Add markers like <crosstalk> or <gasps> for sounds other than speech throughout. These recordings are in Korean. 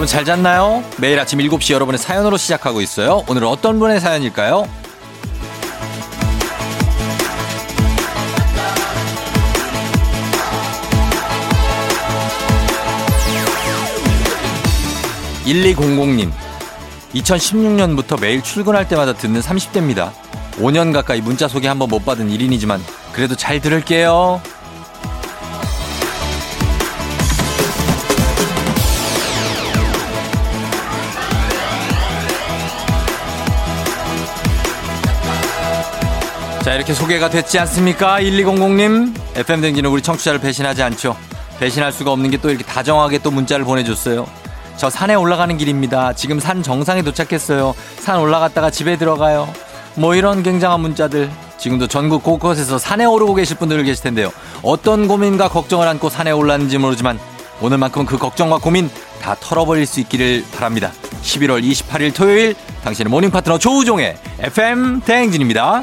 여러분 잘 잤나요? 매일 아침 7시 여러분의 사연으로 시작하고 있어요. 오늘은 어떤 분의 사연일까요? 1200님. 2016년부터 매일 출근할 때마다 듣는 30대입니다. 5년 가까이 문자 소개 한번 못 받은 1인이지만 그래도 잘 들을게요. 자, 이렇게 소개가 됐지 않습니까? 1200님. FM 댕기는 우리 청취자를 배신하지 않죠. 배신할 수가 없는 게 또 이렇게 다정하게 또 문자를 보내줬어요. 저 산에 올라가는 길입니다. 지금 산 정상에 도착했어요. 산 올라갔다가 집에 들어가요. 뭐 이런 굉장한 문자들. 지금도 전국 곳곳에서 산에 오르고 계실 분들 계실 텐데요. 어떤 고민과 걱정을 안고 산에 올랐는지 모르지만 오늘만큼은 그 걱정과 고민 다 털어버릴 수 있기를 바랍니다. 11월 28일 토요일 당신의 모닝 파트너 조우종의 FM 대행진입니다.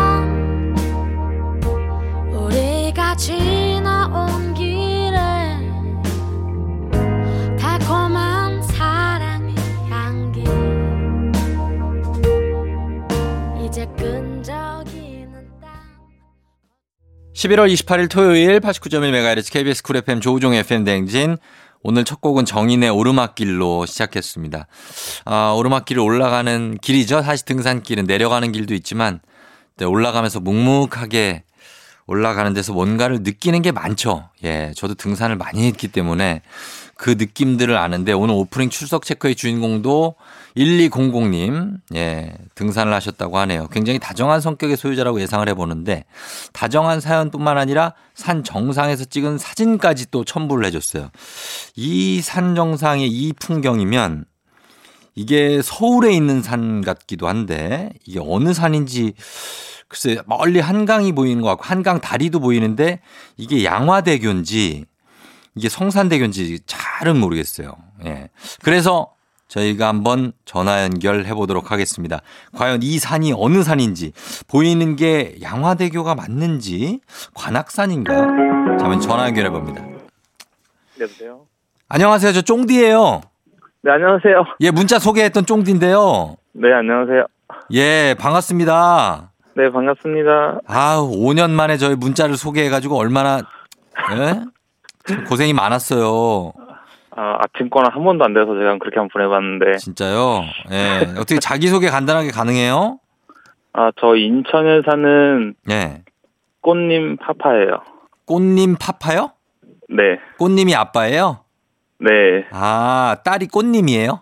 11월 28일 토요일 89.1MHz KBS 쿨 FM 조우종 FM 대행진. 오늘 첫 곡은 정인의 오르막길로 시작했습니다. 아, 오르막길을 올라가는 길이죠. 사실 등산길은 내려가는 길도 있지만 네, 올라가면서 묵묵하게 올라가는 데서 뭔가를 느끼는 게 많죠. 예, 저도 등산을 많이 했기 때문에 그 느낌들을 아는데 오늘 오프닝 출석 체크의 주인공도 1200님, 예, 등산을 하셨다고 하네요. 굉장히 다정한 성격의 소유자라고 예상을 해보는데 다정한 사연뿐만 아니라 산 정상에서 찍은 사진까지 또 첨부를 해줬어요. 이 산 정상의 이 풍경이면 이게 서울에 있는 산 같기도 한데 이게 어느 산인지 글쎄 멀리 한강이 보이는 것 같고 한강 다리도 보이는데 이게 양화대교인지 이게 성산대교인지 잘은 모르겠어요. 예. 그래서 저희가 한번 전화 연결해 보도록 하겠습니다. 과연 이 산이 어느 산인지 보이는 게 양화대교가 맞는지 관악산인가? 자, 한번 전화 연결해 봅니다. 여보세요? 안녕하세요. 저 쫑디예요. 네, 안녕하세요. 예, 문자 소개했던 쫑디인데요. 네, 안녕하세요. 예, 반갑습니다. 네, 반갑습니다. 아우, 5년 만에 저희 문자를 소개해 가지고 얼마나, 예? 참 고생이 많았어요. 아, 아침 거나 한 번도 안 돼서 제가 그렇게 한번 보내봤는데, 진짜요? 예. 어떻게 자기소개 간단하게 가능해요? 아, 저 인천에 사는 예. 꽃님 파파예요. 꽃님 파파요? 네, 꽃님이 아빠예요? 네. 아, 딸이 꽃님이에요?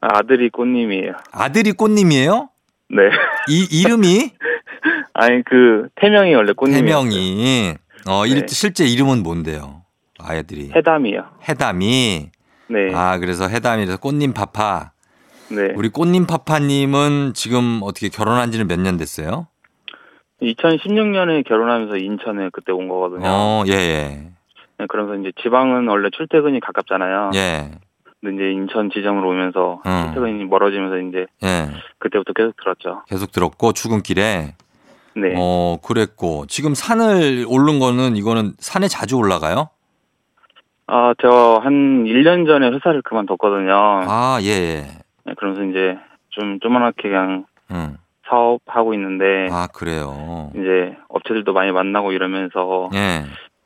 아, 아들이 꽃님이에요. 아들이 꽃님이에요? 네. 이, 이름이? <laughs> 아니, 그, 태명이 원래 꽃님이에요. 태명이. 어, 일- 네. 실제 이름은 뭔데요? 아이들이. 해담이요. 해담이. 네. 아, 그래서 해담이라서 꽃님 파파. 네. 우리 꽃님 파파님은 지금 어떻게 결혼한 지는 몇 년 됐어요? 2016년에 결혼하면서 인천에 그때 온 거거든요. 어, 예, 예. 네, 그러면서 이제 지방은 원래 출퇴근이 가깝잖아요. 예. 근데 이제 인천 지점으로 오면서 음. 출퇴근이 멀어지면서 이제 예. 그때부터 계속 들었죠. 계속 들었고, 출근길에. 네. 어, 그랬고. 지금 산을 오른 거는 이거는 산에 자주 올라가요? 아, 저한 1년 전에 회사를 그만뒀거든요. 아, 예, 예. 네, 그러면서 이제 좀 조그맣게 그냥 음. 사업하고 있는데 아, 그래요. 이제 업체들도 많이 만나고 이러면서 예.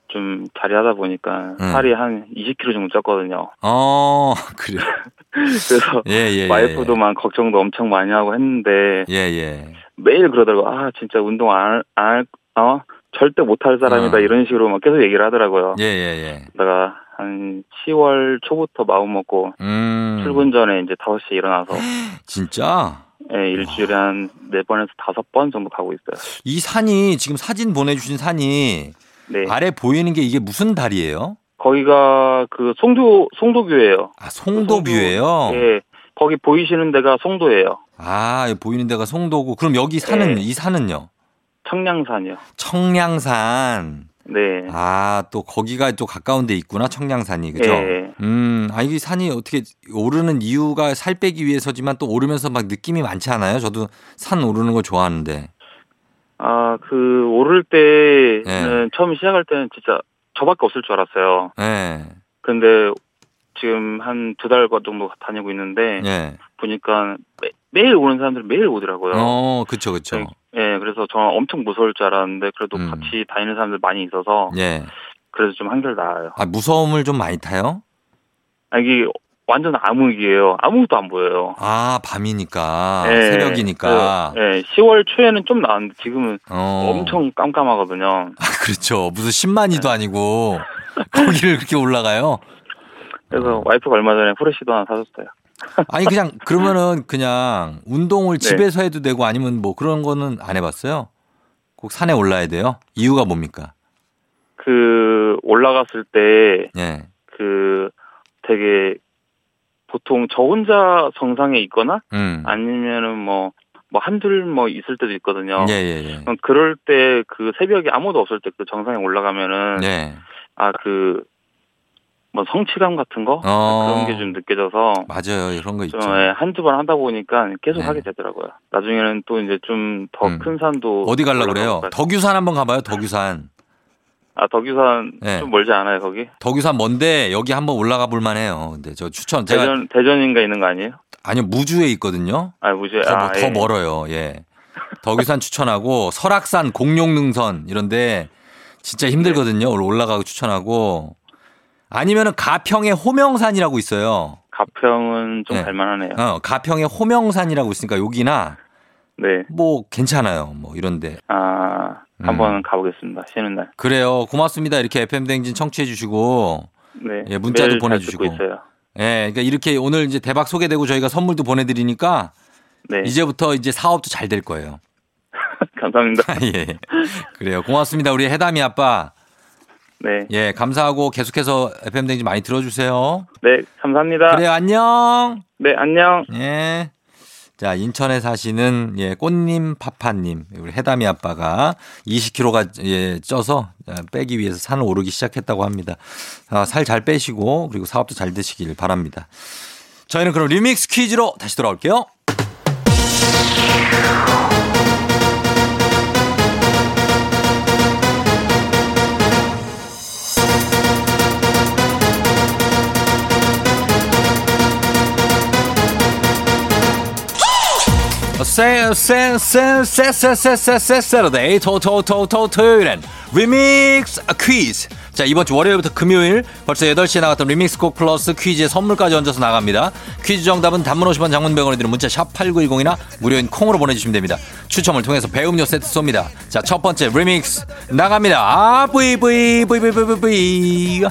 좀 자리하다 보니까 음. 살이 한 20kg 정도 쪘거든요. 어, <laughs> 그래요. <laughs> 그래서 예, 예. 예. 와이프도 막 걱정도 엄청 많이 하고 했는데 예, 예. 매일 그러더라고. 아, 진짜 운동 안, 안 할, 어? 절대 못할 사람이다. 어. 이런 식으로 막 계속 얘기를 하더라고요. 예, 예, 예. 그러다가 한 10월 초부터 마음 먹고 음. 출근 전에 이제 5시에 일어나서 <gasps> 진짜? 예, 일주일에 한 네 번에서 다섯 번 정도 가고 있어요. 이 산이 지금 사진 보내주신 산이 네. 아래 보이는 게 이게 무슨 다리예요? 거기가 그 송도 송도교예요. 아 송도뷰예요. 예. 거기 보이시는 데가 송도예요. 아 보이는 데가 송도고 그럼 여기 산은 네. 이 산은요? 청량산이요. 청량산. 네. 아 또 거기가 또 가까운 데 있구나 청량산이 그죠? 예. 음, 아, 이게 산이 어떻게 오르는 이유가 살 빼기 위해서지만 또 오르면서 막 느낌이 많지 않아요? 저도 산 오르는 거 좋아하는데. 아, 그 오를 때는 처음 시작할 때는 진짜 저밖에 없을 줄 알았어요. 예. 근데 지금 한 두달 정도 다니고 있는데 예. 보니까 매, 일 오는 사람들 매일 오더라고요. 어, 그쵸, 그쵸. 예, 그래서 저는 엄청 무서울 줄 알았는데 그래도 음. 같이 다니는 사람들 많이 있어서 예. 그래서 좀 한결 나아요. 아, 무서움을 좀 많이 타요? 아, 이게 완전 암흑이에요. 아무것도 안 보여요. 아, 밤이니까. 예, 새벽이니까. 그, 예, 10월 초에는 좀 나았는데 지금은 어. 엄청 깜깜하거든요. 아, 그렇죠. 무슨 10만이도 아니고. <laughs> 거기를 그렇게 올라가요? 그래서 와이프가 얼마 전에 후레쉬도 하나 사줬어요. 아니, 그냥, 그러면은 그냥 운동을 네. 집에서 해도 되고 아니면 뭐 그런 거는 안 해봤어요? 꼭 산에 올라야 돼요? 이유가 뭡니까? 그 올라갔을 때 예. 그 되게 보통 저 혼자 정상에 있거나 음. 아니면은 뭐, 뭐 한둘 뭐 있을 때도 있거든요. 예, 예, 예. 그럼 그럴 때 그 새벽에 아무도 없을 때 그 정상에 올라가면은 예. 아그 뭐 성취감 같은 거 어. 그런 게 좀 느껴져서 맞아요. 그런 거 있죠. 좀 예, 한두 번 하다 보니까 계속 네. 하게 되더라고요. 나중에는 또 이제 좀더 음. 큰 산도 어디 올라가고 그래요? 덕유산 한번 가봐요. 덕유산. 아 덕유산 네. 좀 멀지 않아요 거기? 덕유산 먼데 여기 한번 올라가 볼 만해요. 근데 저 추천 제가 대전 대전인가 있는 거 아니에요? 아니요 무주에 있거든요. 아 무지 더, 아, 더 예. 멀어요. 예. 덕유산 추천하고 설악산 공룡능선 이런데 진짜 힘들거든요. 오늘 올라가고 추천하고 아니면은 가평의 호명산이라고 있어요. 가평은 좀 네. 갈만하네요. 어, 가평의 호명산이라고 있으니까 여기나 네. 뭐 괜찮아요. 뭐 이런데 아 음. 한번 가보겠습니다. 쉬는 날. 그래요. 고맙습니다. 이렇게 FM 댕진 청취해 주시고 네. 예, 문자도 보내 주시고. 듣고 있어요. 예, 그러니까 이렇게 오늘 이제 대박 소개되고 저희가 선물도 보내 드리니까 네. 이제부터 이제 사업도 잘 될 거예요. <laughs> 감사합니다. <laughs> 예. 그래요. 고맙습니다. 우리 해담이 아빠. 네. 예, 감사하고 계속해서 FM 댕진 많이 들어주세요. 네. 감사합니다. 그래요. 안녕. 네. 안녕. 예. 자, 인천에 사시는 예, 꽃님 파파님, 우리 해담이 아빠가 20kg가 예, 쪄서 빼기 위해서 산을 오르기 시작했다고 합니다. 아, 살 잘 빼시고 그리고 사업도 잘 되시길 바랍니다. 저희는 그럼 리믹스 퀴즈로 다시 돌아올게요. 세세세세세세세세데이 토토토토 토요일엔 리믹스 퀴즈 자 이번 주 월요일부터 금요일 벌써 8시에 나갔던 리믹스 곡 플러스 퀴즈에 선물까지 얹어서 나갑니다 퀴즈 정답은 단문 50원 장문 100원에 드는 문자 샵 8910이나 무료인 콩으로 보내주시면 됩니다 추첨을 통해서 배음료 세트 쏩니다 자 첫 번째 리믹스 나갑니다 아 브이 브이 브이 브이 브이 브이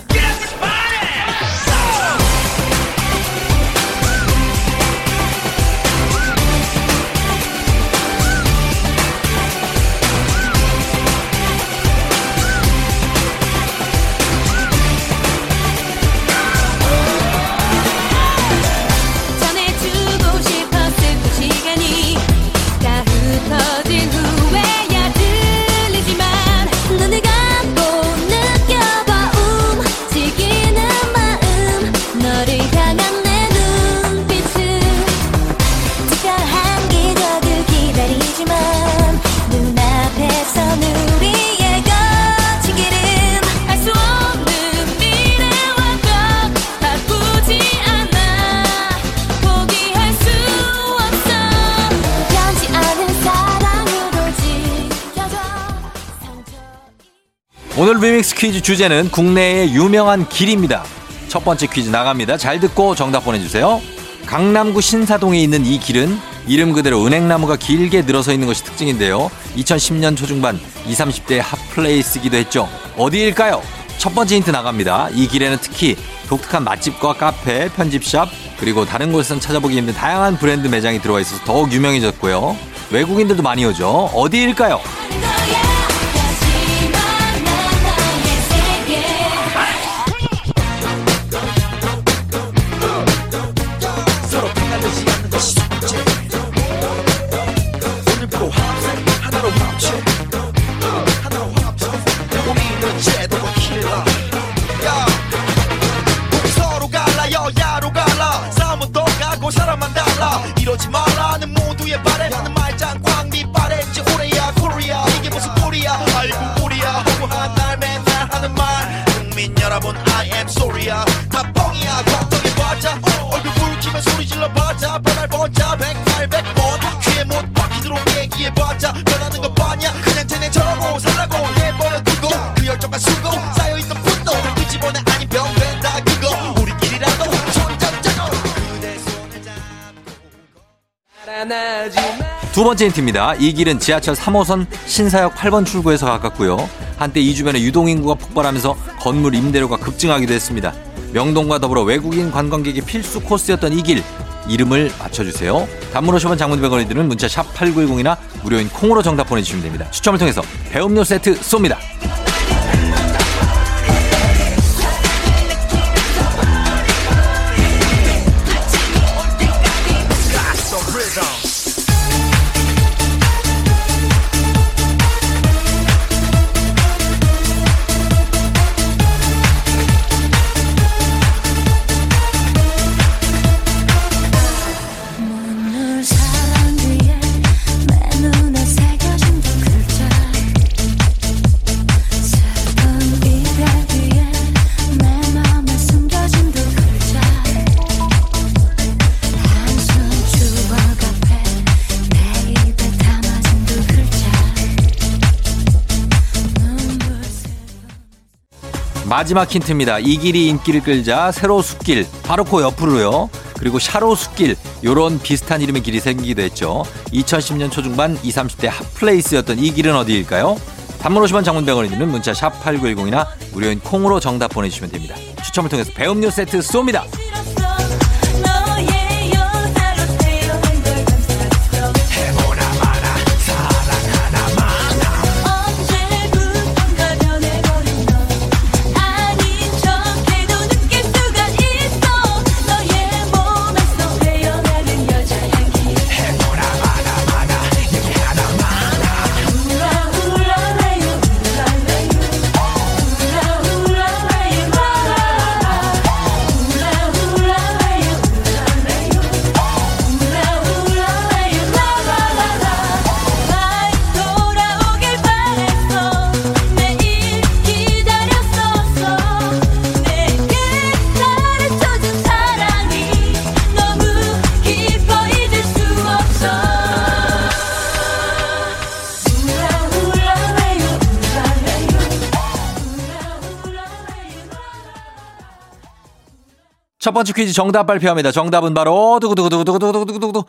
리믹스 퀴즈 주제는 국내의 유명한 길입니다. 첫 번째 퀴즈 나갑니다. 잘 듣고 정답 보내주세요. 강남구 신사동에 있는 이 길은 이름 그대로 은행나무가 길게 늘어서 있는 것이 특징인데요. 2010년 초중반 20, 30대 핫플레이스기도 했죠. 어디일까요? 첫 번째 힌트 나갑니다. 이 길에는 특히 독특한 맛집과 카페, 편집샵, 그리고 다른 곳에선 찾아보기 힘든 다양한 브랜드 매장이 들어와 있어서 더욱 유명해졌고요. 외국인들도 많이 오죠. 어디일까요? 번째 힌트입니다. 이 길은 지하철 3호선 신사역 8번 출구에서 가깝고요. 한때 이 주변에 유동인구가 폭발하면서 건물 임대료가 급증하기도 했습니다. 명동과 더불어 외국인 관광객의 필수 코스였던 이 길. 이름을 맞춰주세요. 단문 50원 장문 100원이 드는 문자 샵 8910이나 무료인 콩으로 정답 보내주시면 됩니다. 추첨을 통해서 배음료 세트 쏩니다. 마지막 힌트입니다. 이 길이 인기를 끌자 세로 숲길 바로 그 옆으로요. 그리고 샤로 숲길 요런 비슷한 이름의 길이 생기기도 했죠. 2010년 초중반 20, 30대 핫플레이스였던 이 길은 어디일까요? 단문 50원 장문 100원이 드는 문자 샵 8910이나 무료인 콩으로 정답 보내주시면 됩니다. 추첨을 통해서 배음료 세트 쏩니다. 첫 번째 퀴즈 정답 발표합니다. 정답은 바로 두구두구두구두구두구두구두구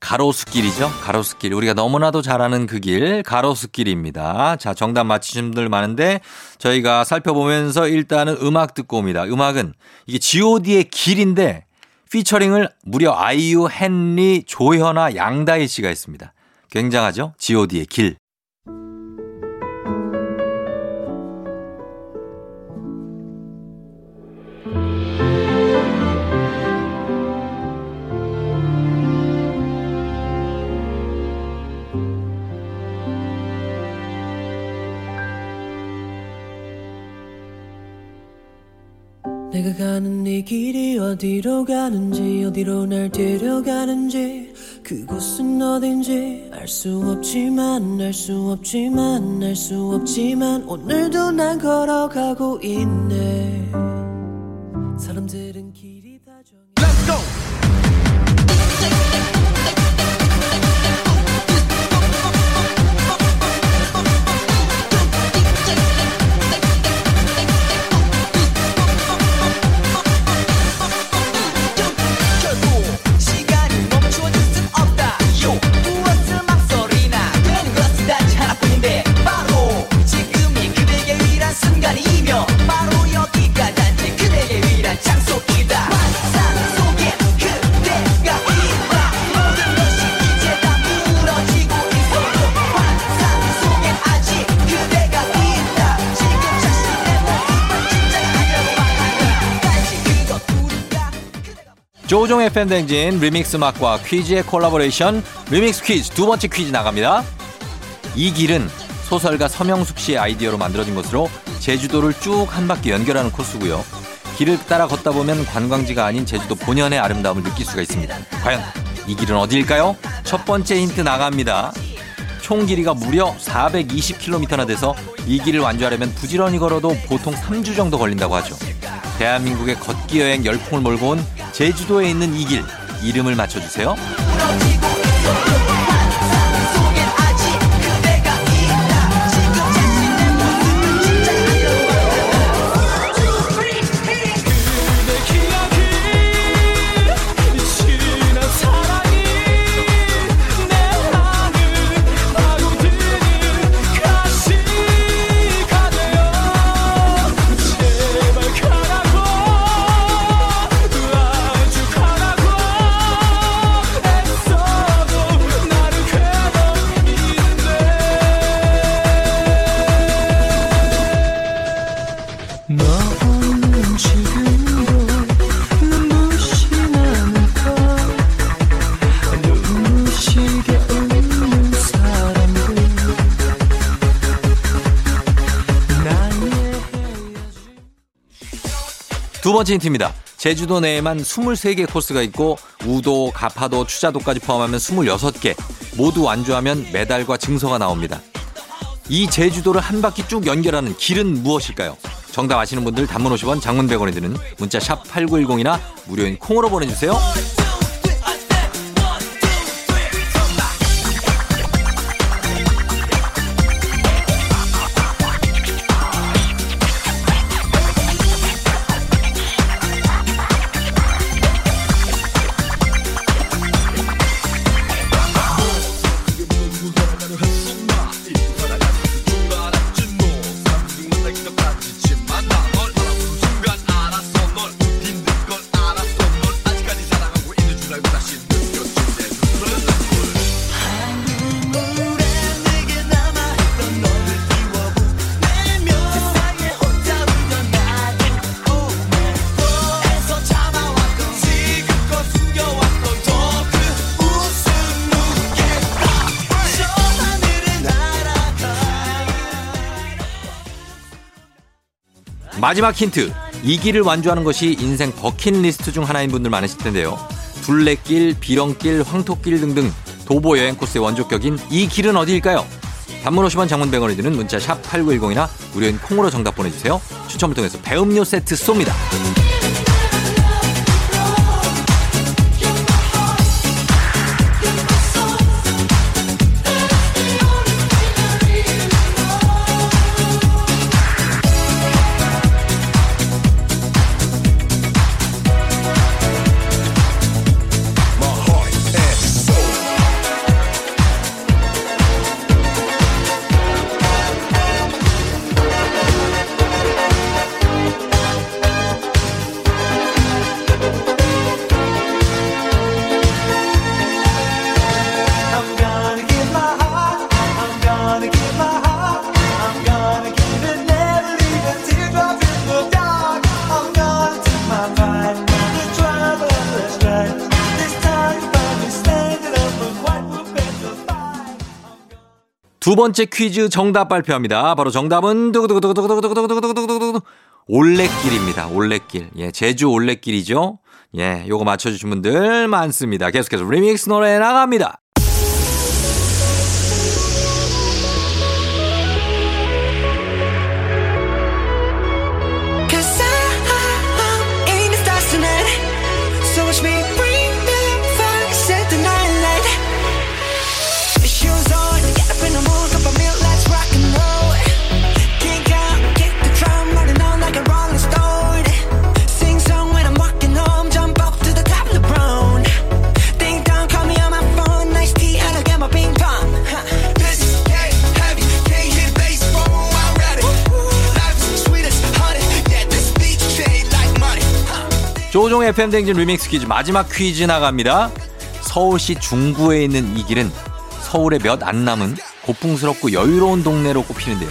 가로수길이죠. 가로수길. 우리가 너무나도 잘 아는 그 길, 가로수길입니다. 자, 정답 맞히신 분들 많은데 저희가 살펴보면서 일단은 음악 듣고 옵니다. 음악은 이게 god의 길인데 피처링을 무려 아이유, 헨리, 조현아, 양다희 씨가 했습니다. 굉장하죠? god의 길. 내가 가는 이 길이 어디로 가는지 어디로 날 데려가는지 그곳은 어딘지 알 수 없지만 알 수 없지만 알 수 없지만 오늘도 난 걸어가고 있네. 사람들은 길 조우종의 FM대행진 리믹스 음악과 퀴즈의 콜라보레이션 리믹스 퀴즈 두 번째 퀴즈 나갑니다. 이 길은 소설가 서명숙 씨의 아이디어로 만들어진 것으로 제주도를 쭉 한 바퀴 연결하는 코스고요. 길을 따라 걷다 보면 관광지가 아닌 제주도 본연의 아름다움을 느낄 수가 있습니다. 과연 이 길은 어디일까요? 첫 번째 힌트 나갑니다. 총 길이가 무려 420km나 돼서 이 길을 완주하려면 부지런히 걸어도 보통 3주 정도 걸린다고 하죠. 대한민국의 걷기 여행 열풍을 몰고 온 제주도에 있는 이 길 이름을 맞춰주세요. 번째 힌트입니다. 제주도 내에만 23개 코스가 있고 우도, 가파도, 추자도까지 포함하면 26개 모두 완주하면 메달과 증서가 나옵니다. 이 제주도를 한 바퀴 쭉 연결하는 길은 무엇일까요? 정답 아시는 분들 단문 50원, 장문 100원이 드는 문자 샵 8910이나 무료인 콩으로 보내주세요. 마지막 힌트. 이 길을 완주하는 것이 인생 버킷리스트 중 하나인 분들 많으실 텐데요. 둘레길, 비렁길, 황토길 등등 도보 여행 코스의 원조격인 이 길은 어디일까요? 단문 50원 장문 100원이 드는 문자 샵 8910이나 무료인 콩으로 정답 보내주세요. 추첨을 통해서 배음료 세트 쏩니다. 두 번째 퀴즈 정답 발표합니다. 바로 정답은 두구두구두구두구두구두구두구두구두구 올레길입니다. 올레길. 예, 제주 올레길이죠. 예, 요거 맞춰주신 분들 많습니다. 계속해서 리믹스 노래 나갑니다. 조우종 FM대행진 리믹스 퀴즈 마지막 퀴즈 나갑니다. 서울시 중구에 있는 이 길은 서울에 몇 안 남은 고풍스럽고 여유로운 동네로 꼽히는데요.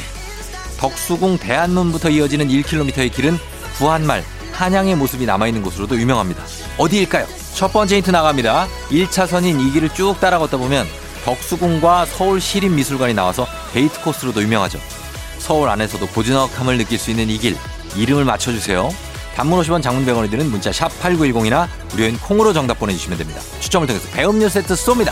덕수궁 대한문부터 이어지는 1km의 길은 구한말, 한양의 모습이 남아있는 곳으로도 유명합니다. 어디일까요? 첫 번째 힌트 나갑니다. 1차선인 이 길을 쭉 따라 걷다 보면 덕수궁과 서울 시립미술관이 나와서 데이트 코스로도 유명하죠. 서울 안에서도 고즈넉함을 느낄 수 있는 이 길 이름을 맞춰주세요. 단문 50원 장문 100원이 드는 문자 샵 8910이나 무료인 콩으로 정답 보내주시면 됩니다. 추첨을 통해서 배음료 세트 쏩니다.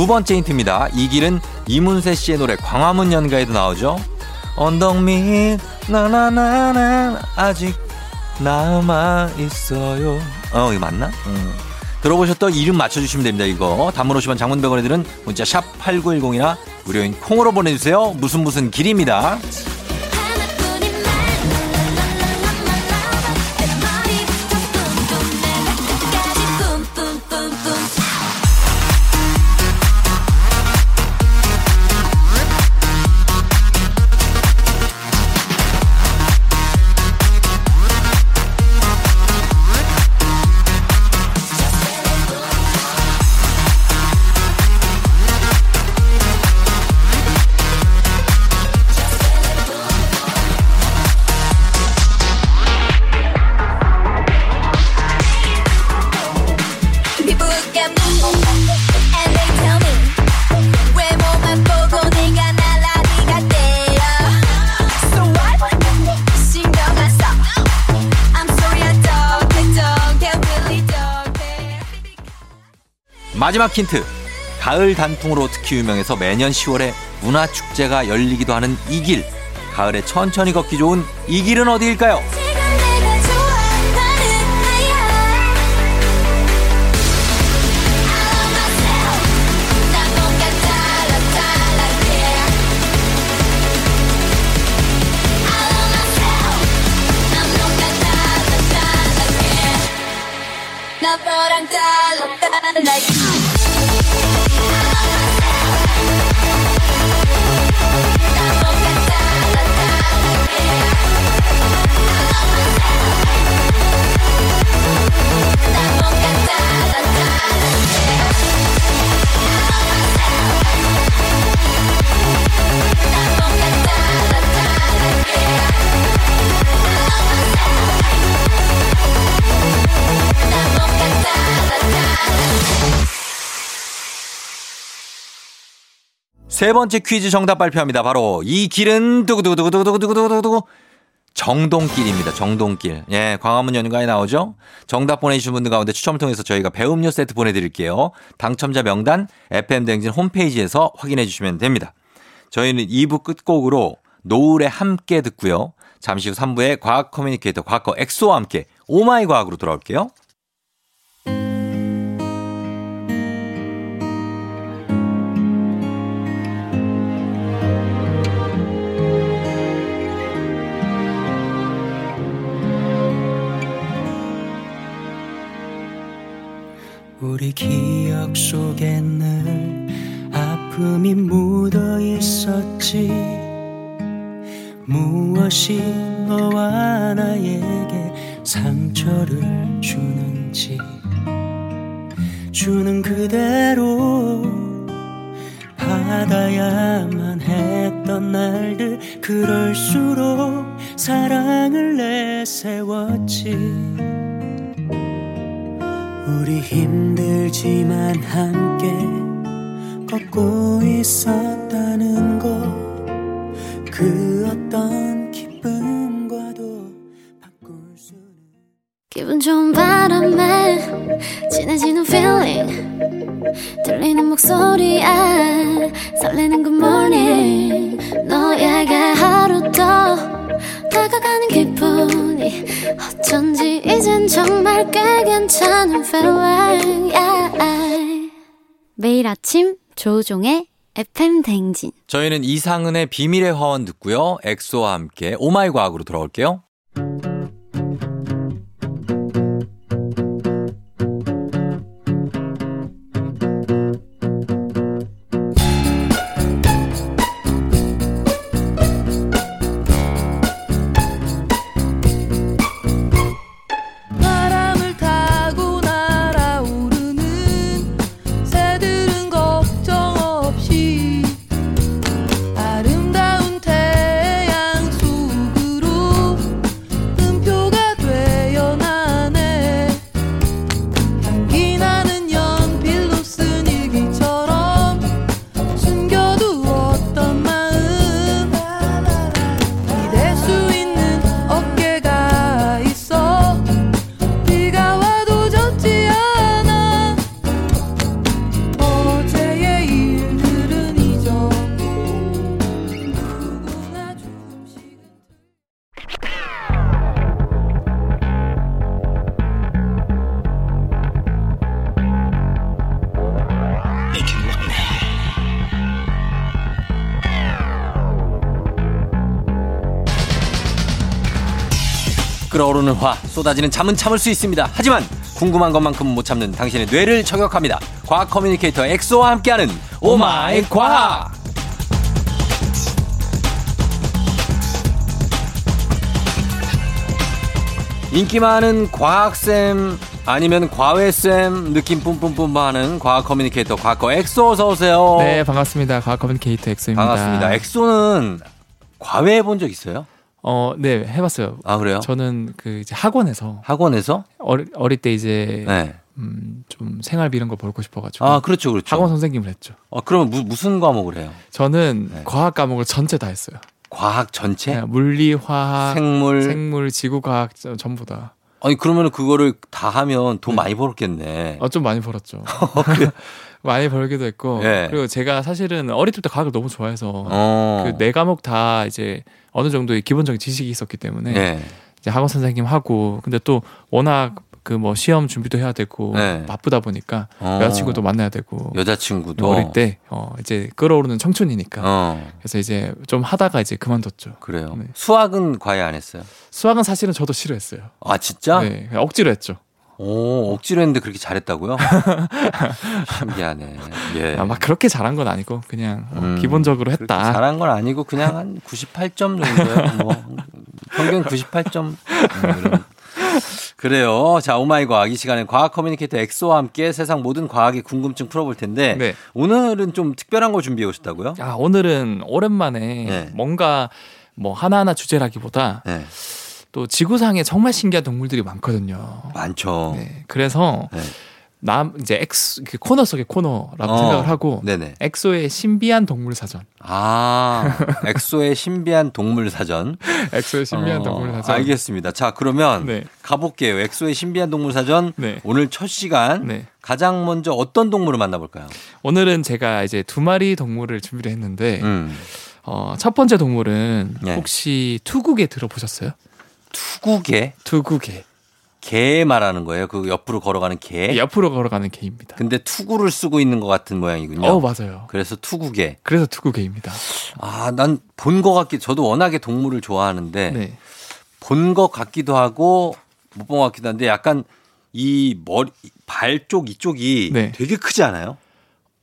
두 번째 힌트입니다. 이 길은 이문세 씨의 노래 광화문 연가에도 나오죠. 언덕 밑 나나나나 아직 남아 있어요. 어 이거 맞나? 음. 들어보셨던 이름 맞춰주시면 됩니다. 이거 단문 50원 장문 100원에 드는 문자 샵 8910이나 무료인 콩으로 보내주세요. 무슨 무슨 길입니다. 마지막 힌트. 가을 단풍으로 특히 유명해서 매년 10월에 문화축제가 열리기도 하는 이 길. 가을에 천천히 걷기 좋은 이 길은 어디일까요? 세 번째 퀴즈 정답 발표합니다. 바로 이 길은 두구두구두구두구두구두구두구 정동길입니다. 정동길. 예, 광화문 연가에 나오죠? 정답 보내주신 분들 가운데 추첨을 통해서 저희가 배음료 세트 보내드릴게요. 당첨자 명단 FM대행진 홈페이지에서 확인해 주시면 됩니다. 저희는 2부 끝곡으로 노을에 함께 듣고요. 잠시 후 3부에 과학 커뮤니케이터 과거 엑소와 함께 오마이 과학으로 돌아올게요. 우리 기억 속에 늘 아픔이 묻어 있었지. 무엇이 너와 나에게 상처를 주는지. 주는 그대로 받아야만 했던 날들. 그럴수록 사랑을 내세웠지 우리 힘들지만 함께 걷고 있었다는 것 그 어떤 기분 좋은 바람에 진해지는 feeling 들리는 목소리에 설레는 good morning 너에게 하루 더 다가가는 기분이 어쩐지 정말 꽤 괜찮은 feeling yeah. 매일 아침 조종의 FM 댕진 저희는 이상은의 비밀의 화원 듣고요. 엑소와 함께 오마이 과학으로 돌아올게요. 끓어오르는 화, 쏟아지는 잠은 참을 수 있습니다. 하지만 궁금한 것만큼은 못 참는 당신의 뇌를 저격합니다. 과학 커뮤니케이터 엑소와 함께하는 오마이 과학. 인기 많은 과학쌤 아니면 과외쌤 느낌 뿜뿜뿜 하는 과학 커뮤니케이터 과거 엑소 어서 오세요. 네, 반갑습니다. 과학 커뮤니케이터 엑소입니다. 반갑습니다. 엑소는 과외해 본 적 있어요? 어, 네, 해봤어요. 아 그래요? 저는 그 이제 학원에서 학원에서? 어리, 어릴 때 이제 네. 음, 좀 생활비 이런 거 벌고 싶어가지고 아 그렇죠, 그렇죠. 학원 선생님을 했죠. 어, 그러면 무, 무슨 과목을 해요? 저는 네. 과학 과목을 전체 다 했어요. 과학 전체? 네, 물리, 화학, 생물? 생물, 지구과학 저- 전부 다. 아니 그러면 그거를 다 하면 돈 많이 벌었겠네. 어, 좀 많이 벌었죠. <laughs> <laughs> 많이 벌기도 했고 네. 그리고 제가 사실은 어릴 때부터 과학을 너무 좋아해서 어. 그네 과목 다 이제 어느 정도의 기본적인 지식이 있었기 때문에 네. 이제 학원 선생님 하고 근데 또 워낙 그 뭐 시험 준비도 해야 되고 네. 바쁘다 보니까 어. 여자친구도 만나야 되고 여자친구도 어릴 때 어, 이제 끌어오르는 청춘이니까 어. 그래서 이제 좀 하다가 이제 그만뒀죠. 그래요. 네. 수학은 과외 안 했어요? 수학은 사실은 저도 싫어했어요. 아 진짜? 네, 억지로 했죠. 오 억지로 했는데 그렇게 잘했다고요? <laughs> 신기하네. 예. 아, 막 그렇게 잘한 건 아니고 그냥 어, 음, 기본적으로 했다. 잘한 건 아니고 그냥 한 98점 정도요. 뭐 평균 98점. 음. 그래요. 자, 오마이 과학 이 시간에 과학 커뮤니케이터 엑소와 함께 세상 모든 과학의 궁금증 풀어볼 텐데 네. 오늘은 좀 특별한 걸 준비해 오셨다고요? 아, 오늘은 오랜만에 네. 뭔가 뭐 하나하나 주제라기보다 네, 또 지구상에 정말 신기한 동물들이 많거든요. 많죠. 네, 그래서 네. 남 이제 엑스 그 코너 속의 코너라고 어, 생각을 하고 네네. 엑소의 신비한 동물 사전. 아, 엑소의 신비한 동물 사전. <laughs> 엑소의 신비한 어, 동물 사전. 알겠습니다. 자, 그러면 네. 가볼게요. 엑소의 신비한 동물 사전. 네. 오늘 첫 시간 네. 가장 먼저 어떤 동물을 만나볼까요? 오늘은 제가 이제 두 마리 동물을 준비를 했는데 음, 어, 첫 번째 동물은 네. 혹시 투구게 들어보셨어요? 투구게. 투구게. 게 말하는 거예요. 그 옆으로 걸어가는 게. 옆으로 걸어가는 게입니다. 근데 투구를 쓰고 있는 것 같은 모양이군요. 어 맞아요. 그래서 투구게. 그래서 투구개입니다. 아, 난 본 것 같기. 저도 워낙에 동물을 좋아하는데 네. 본것 같기도 하고 못 본 것 같기도 한데 약간 이 머리 발 쪽 이쪽이 네. 되게 크지 않아요?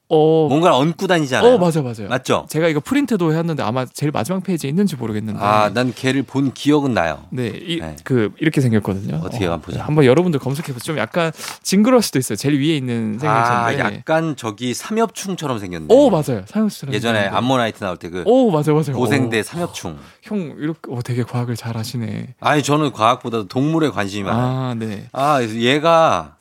어, 뭔가를 얹고 다니잖아요. 어 맞아 맞아요. 맞죠? 제가 이거 프린트도 했는데 아마 제일 마지막 페이지에 있는지 모르겠는데. 아, 난 걔를 본 기억은 나요. 네, 이, 네. 그 이렇게 생겼거든요. 어떻게 한번 보자. 한번 여러분들 검색해서 좀 약간 징그러울 수도 있어요. 제일 위에 있는 아, 생겼는데. 약간 저기 삼엽충처럼 생겼네. 오 맞아요. 사용수처럼. 예전에. 암모나이트 나올 때 그 오 맞아요 맞아요. 고생대 오, 삼엽충. 형 이렇게 오, 되게 과학을 잘 하시네. 아니 저는 과학보다도 동물에 관심이 많아요. 아 네. 아, 얘가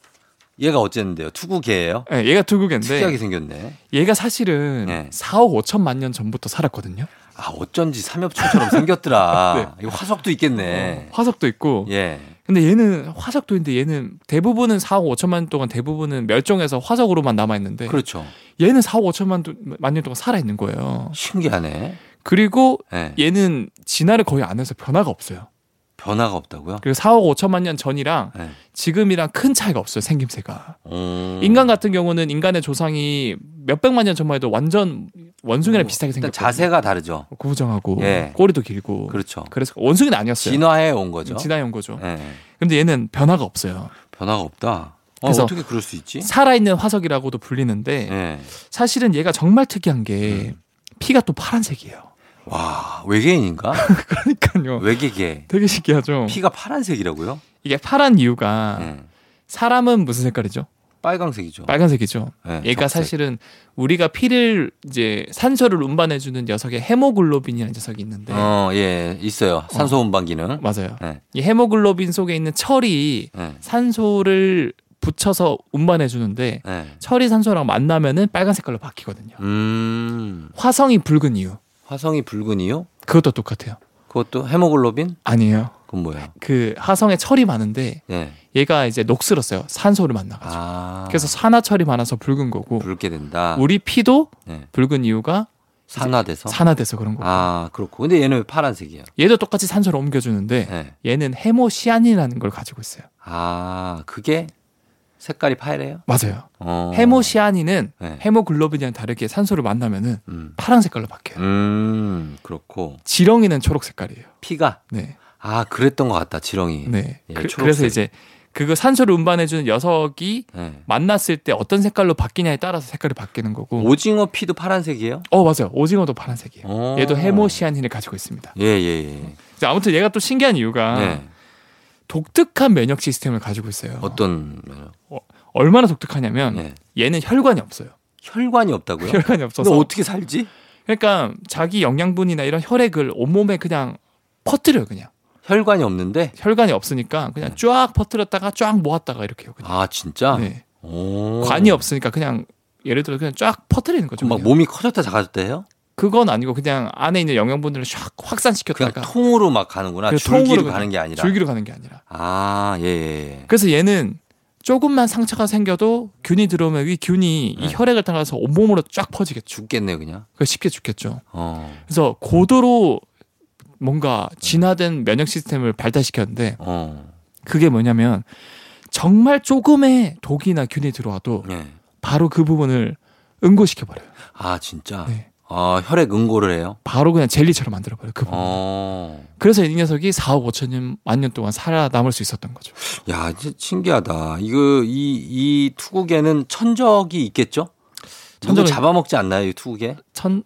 얘가 어쨌는데요? 투구게예요? 네, 얘가 투구게인데 특이하게 생겼네. 얘가 사실은 네. 4억 5천만 년 전부터 살았거든요. 아, 어쩐지 삼엽충처럼 생겼더라. <laughs> 네. 이거 화석도 있겠네. 어, 화석도 있고. 예. 근데 얘는 화석도 있는데 얘는 대부분은 4억 5천만 년 동안 대부분은 멸종해서 화석으로만 남아 있는데 그렇죠. 얘는 4억 5천만 도- 만년 동안 살아 있는 거예요. 신기하네. 그리고 예. 얘는 진화를 거의 안 해서 변화가 없어요. 변화가 없다고요? 그리고 4억 5천만 년 전이랑 네. 지금이랑 큰 차이가 없어요. 생김새가. 음. 인간 같은 경우는 인간의 조상이 몇 백만 년 전만 해도 완전 원숭이랑 비슷하게 일단 생겼거든요. 자세가 다르죠. 구부정하고 예. 꼬리도 길고. 그렇죠. 그래서 원숭이는 아니었어요. 진화해 온 거죠. 진화해 온 거죠. 예. 근데 얘는 변화가 없어요. 변화가 없다. 어, 그래서 어떻게 그럴 수 있지? 살아있는 화석이라고도 불리는데 예. 사실은 얘가 정말 특이한 게 음. 피가 또 파란색이에요. 와 외계인인가? <laughs> 그러니까요. 외계계. 되게 신기하죠. 피가 파란색이라고요? 이게 파란 이유가 예. 사람은 무슨 색깔이죠? 빨강색이죠. 빨간색이죠. 예, 얘가 적색. 사실은 우리가 피를 이제 산소를 운반해주는 녀석의 헤모글로빈이라는 녀석이 있는데 어, 예, 있어요. 산소 운반 기능. 맞아요. 예. 이 헤모글로빈 속에 있는 철이 예. 산소를 붙여서 운반해 주는데 예. 철이 산소랑 만나면은 빨간 색깔로 바뀌거든요. 음. 화성이 붉은 이유 화성이 붉은 이유? 그것도 똑같아요. 그것도 헤모글로빈? 아니에요. 그건 뭐예요? 그 화성에 철이 많은데 예. 얘가 이제 녹슬었어요. 산소를 만나가지고. 아. 그래서 산화철이 많아서 붉은 거고 붉게 된다. 우리 피도 예. 붉은 이유가 산화돼서. 산화돼서 그런 거고. 아, 그렇고. 근데 얘는 왜 파란색이야? 얘도 똑같이 산소를 옮겨주는데 예. 얘는 헤모시안이라는 걸 가지고 있어요. 아, 그게 색깔이 파래요? 맞아요. 어. 헤모시아닌은 네. 헤모글로빈이랑 다르게 산소를 만나면은 음. 파란 색깔로 바뀌어요. 음, 그렇고. 지렁이는 초록 색깔이에요. 피가. 네. 아, 그랬던 것 같다, 지렁이. 네. 예, 그. 래서 이제 그거 산소를 운반해주는 녀석이 예. 만났을 때 어떤 색깔로 바뀌냐에 따라서 색깔이 바뀌는 거고. 오징어 피도 파란색이에요? 어 맞아요. 오징어도 파란색이에요. 어. 얘도 헤모시아닌을 가지고 있습니다. 예, 예, 예. 이제 아무튼 얘가 또 신기한 이유가 예. 독특한 면역 시스템을 가지고 있어요. 어떤, 얼마나 독특하냐면 예. 얘는 혈관이 없어요. 혈관이 없다고요? 혈관이 없어서 어떻게 살지? 그러니까 자기 영양분이나 이런 혈액을 온몸에 그냥 퍼뜨려요 그냥. 혈관이 없는데? 혈관이 없으니까 그냥 쫙 퍼뜨렸다가 쫙 모았다가 이렇게 해요. 그냥. 아, 진짜? 네. 오. 관이 없으니까 그냥 예를 들어 그냥 쫙 퍼뜨리는 거죠. 막 그냥. 몸이 커졌다 작아졌다 해요? 그건 아니고 그냥 안에 있는 영양분들을 샥 확산시켰다가 통으로 막 가는구나. 그 줄기로 가는 게 아니라. 줄기로 가는 게 아니라. 아, 예, 예. 예. 그래서 얘는 조금만 상처가 생겨도 균이 들어오면 이 균이 이 네. 혈액을 따라서 온몸으로 쫙 퍼지겠죠. 죽겠네요, 그냥. 그 쉽게 죽겠죠. 어, 그래서 고도로 뭔가 진화된 면역 시스템을 발달시켰는데 어, 그게 뭐냐면 정말 조금의 독이나 균이 들어와도 예. 바로 그 부분을 응고시켜 버려요. 아, 진짜. 네. 아, 혈액 응고를 해요? 바로 그냥 젤리처럼 만들어 버려요. 그 부분. 어. 그래서 이 녀석이 4억 5천 년, 만년 동안 살아남을 수 있었던 거죠. 야, 신기하다. 이거, 이, 이 투국에는 천적이 있겠죠? 천적은- 잡아먹지 않나요, 이 투국에? 천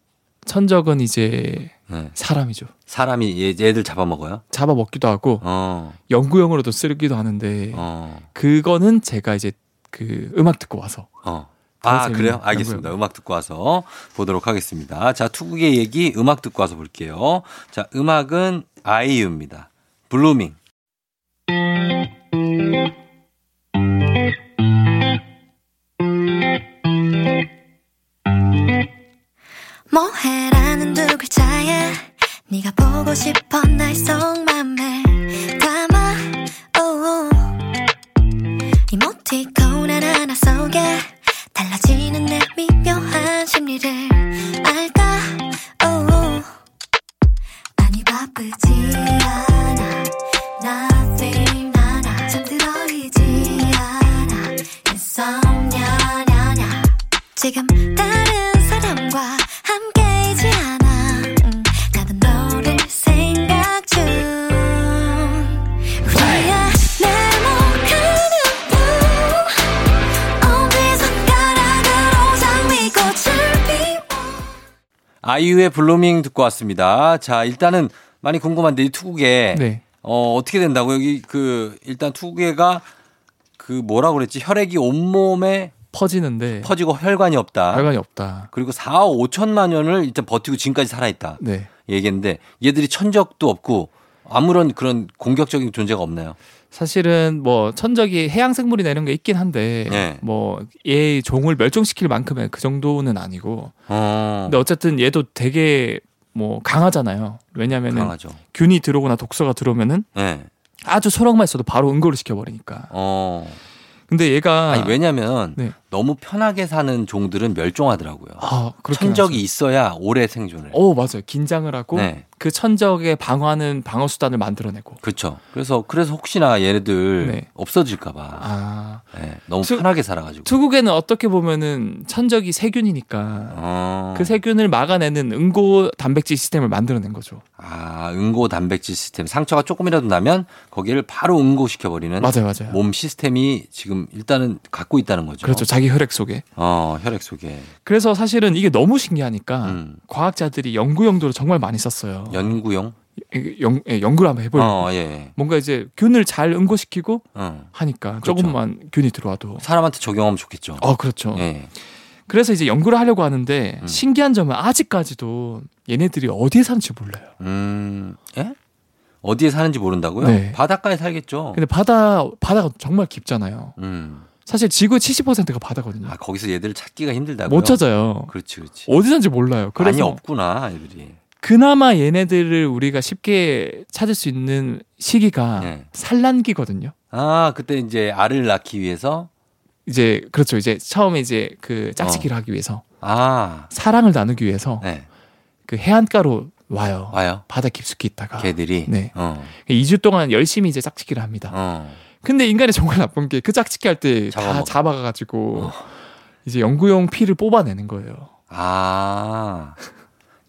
천적은 이제 네. 사람이죠. 사람이 얘, 얘들 잡아먹어요? 잡아 먹기도 하고 어, 연구용으로도 쓰기도 하는데 어, 그거는 제가 이제 그 음악 듣고 와서 어. 아, 그래요? 알겠습니다. 연구요. 음악 듣고 와서 보도록 하겠습니다. 자, 투국의 얘기 음악 듣고 와서 볼게요. 자, 음악은 아이유입니다. 블루밍. 뭐해라는 두 글자에 네가 보고 싶어 나의 속마음을 담아 우. 이모티콘 하나하나 속에 달라지는 내 미묘한 아이유의 블루밍 듣고 왔습니다. 자, 일단은 많이 궁금한데 이 투구게 네. 어, 어떻게 된다고 여기 그 일단 투구게가 그 뭐라고 그랬지? 혈액이 온몸에 퍼지는데 퍼지고 혈관이 없다. 혈관이 없다. 그리고 4억 5천만 년을 일단 버티고 지금까지 살아 있다. 네. 얘기했는데 얘들이 천적도 없고 아무런 그런 공격적인 존재가 없나요? 사실은 뭐 천적이 해양 생물이나 이런 게 있긴 한데 네. 뭐 얘 종을 멸종시킬 만큼의 그 정도는 아니고 어, 근데 어쨌든 얘도 되게 뭐 강하잖아요. 왜냐면은 강하죠. 균이 들어오거나 독소가 들어오면은 네. 아주 소량만 있어도 바로 응고를 시켜버리니까. 어. 근데 얘가 아니 왜냐면 네. 너무 편하게 사는 종들은 멸종하더라고요. 아, 천적이 하죠. 있어야 오래 생존을. 오, 맞아요. 긴장을 하고 네. 그 천적에 방어하는 방어 수단을 만들어내고. 그렇죠. 그래서 그래서 혹시나 얘네들 네. 없어질까봐 아. 네, 너무 투- 편하게 살아가지고. 투국에는 어떻게 보면은 천적이 세균이니까 어. 그 세균을 막아내는 응고 단백질 시스템을 만들어낸 거죠. 아, 응고 단백질 시스템. 상처가 조금이라도 나면 거기를 바로 응고시켜 버리는 맞아요, 맞아요. 몸 시스템이 지금 일단은 갖고 있다는 거죠. 그렇죠. 자기 혈액 속에. 어, 혈액 속에 그래서 사실은 이게 너무 신기하니까 음. 과학자들이 연구 용도로 정말 많이 썼어요. 연구용. 이게 연, 예, 연구를 한번 해보려고. 어, 예. 뭔가 이제 균을 잘 응고시키고 어. 하니까 그렇죠. 조금만 균이 들어와도. 사람한테 적용하면 좋겠죠. 어, 그렇죠. 예. 그래서 이제 연구를 하려고 하는데 음. 신기한 점은 아직까지도 얘네들이 어디에 사는지 몰라요. 음, 예? 어디에 사는지 모른다고요? 네. 바닷가에 살겠죠. 근데 바다 바다가 정말 깊잖아요. 음. 사실 지구 70%가 바다거든요. 아, 거기서 얘들 찾기가 힘들다고요? 못 찾아요. 그렇지, 그렇지. 어디 사는지 몰라요. 많이 그래서 없구나, 애들이. 그나마 얘네들을 우리가 쉽게 찾을 수 있는 시기가 네. 산란기거든요. 아, 그때 이제 알을 낳기 위해서 이제 그렇죠. 이제 처음에 이제 그 짝짓기를 어. 하기 위해서 아, 사랑을 나누기 위해서 네. 그 해안가로 와요. 와요. 바다 깊숙이 있다가 걔들이. 네. 어. 2주 동안 열심히 이제 짝짓기를 합니다. 어. 근데 인간이 정말 나쁜 게 그 짝짓기 할 때 다. 잡아가가지고 어. 이제 연구용 피를 뽑아내는 거예요. 아.